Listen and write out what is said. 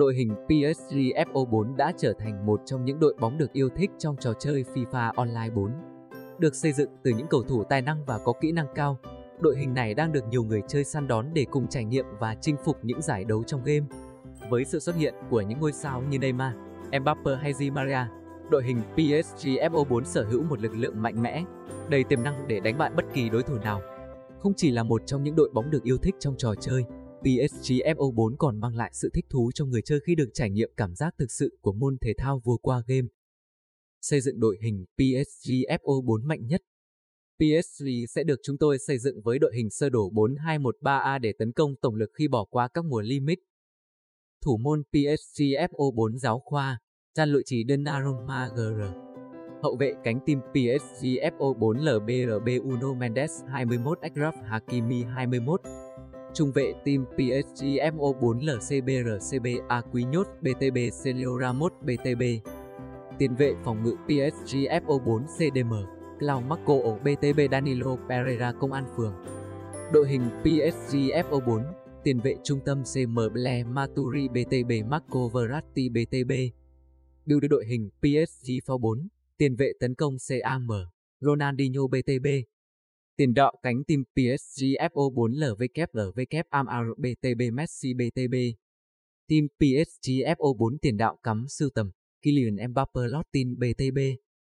đội hình PSG FO4 đã trở thành một trong những đội bóng được yêu thích trong trò chơi FIFA Online 4. Được xây dựng từ những cầu thủ tài năng và có kỹ năng cao, đội hình này đang được nhiều người chơi săn đón để cùng trải nghiệm và chinh phục những giải đấu trong game. Với sự xuất hiện của những ngôi sao như Neymar, Mbappe hay Di Maria, đội hình PSG FO4 sở hữu một lực lượng mạnh mẽ, đầy tiềm năng để đánh bại bất kỳ đối thủ nào. Không chỉ là một trong những đội bóng được yêu thích trong trò chơi, PSG FO4 còn mang lại sự thích thú cho người chơi khi được trải nghiệm cảm giác thực sự của môn thể thao vừa qua game. Xây dựng đội hình PSG FO4 mạnh nhất PSG sẽ được chúng tôi xây dựng với đội hình sơ đồ 4213A để tấn công tổng lực khi bỏ qua các mùa limit. Thủ môn PSG FO4 giáo khoa, Chan lội trì Donnarumma GR. Hậu vệ cánh tim PSG FO4 LBRB Uno Mendes 21 Achraf Hakimi 21 Trung vệ team PSGFO 4 LCBRCB Aquinhos BTB Celio Ramos BTB Tiền vệ phòng ngự PSGFO 4 CDM Clau Marco ở BTB Danilo Pereira Công an phường. Đội hình PSGFO 4, Tiền vệ trung tâm CM Ble Maturi BTB Marco Verratti BTB Build đội hình PSG 4, Tiền vệ tấn công CAM Ronaldinho BTB Tiền đạo cánh tim PSG FO4 LW LW BTB Messi BTB. Team PSG FO4 tiền đạo cắm sưu tầm, Kylian Mbappe, Lottin BTB.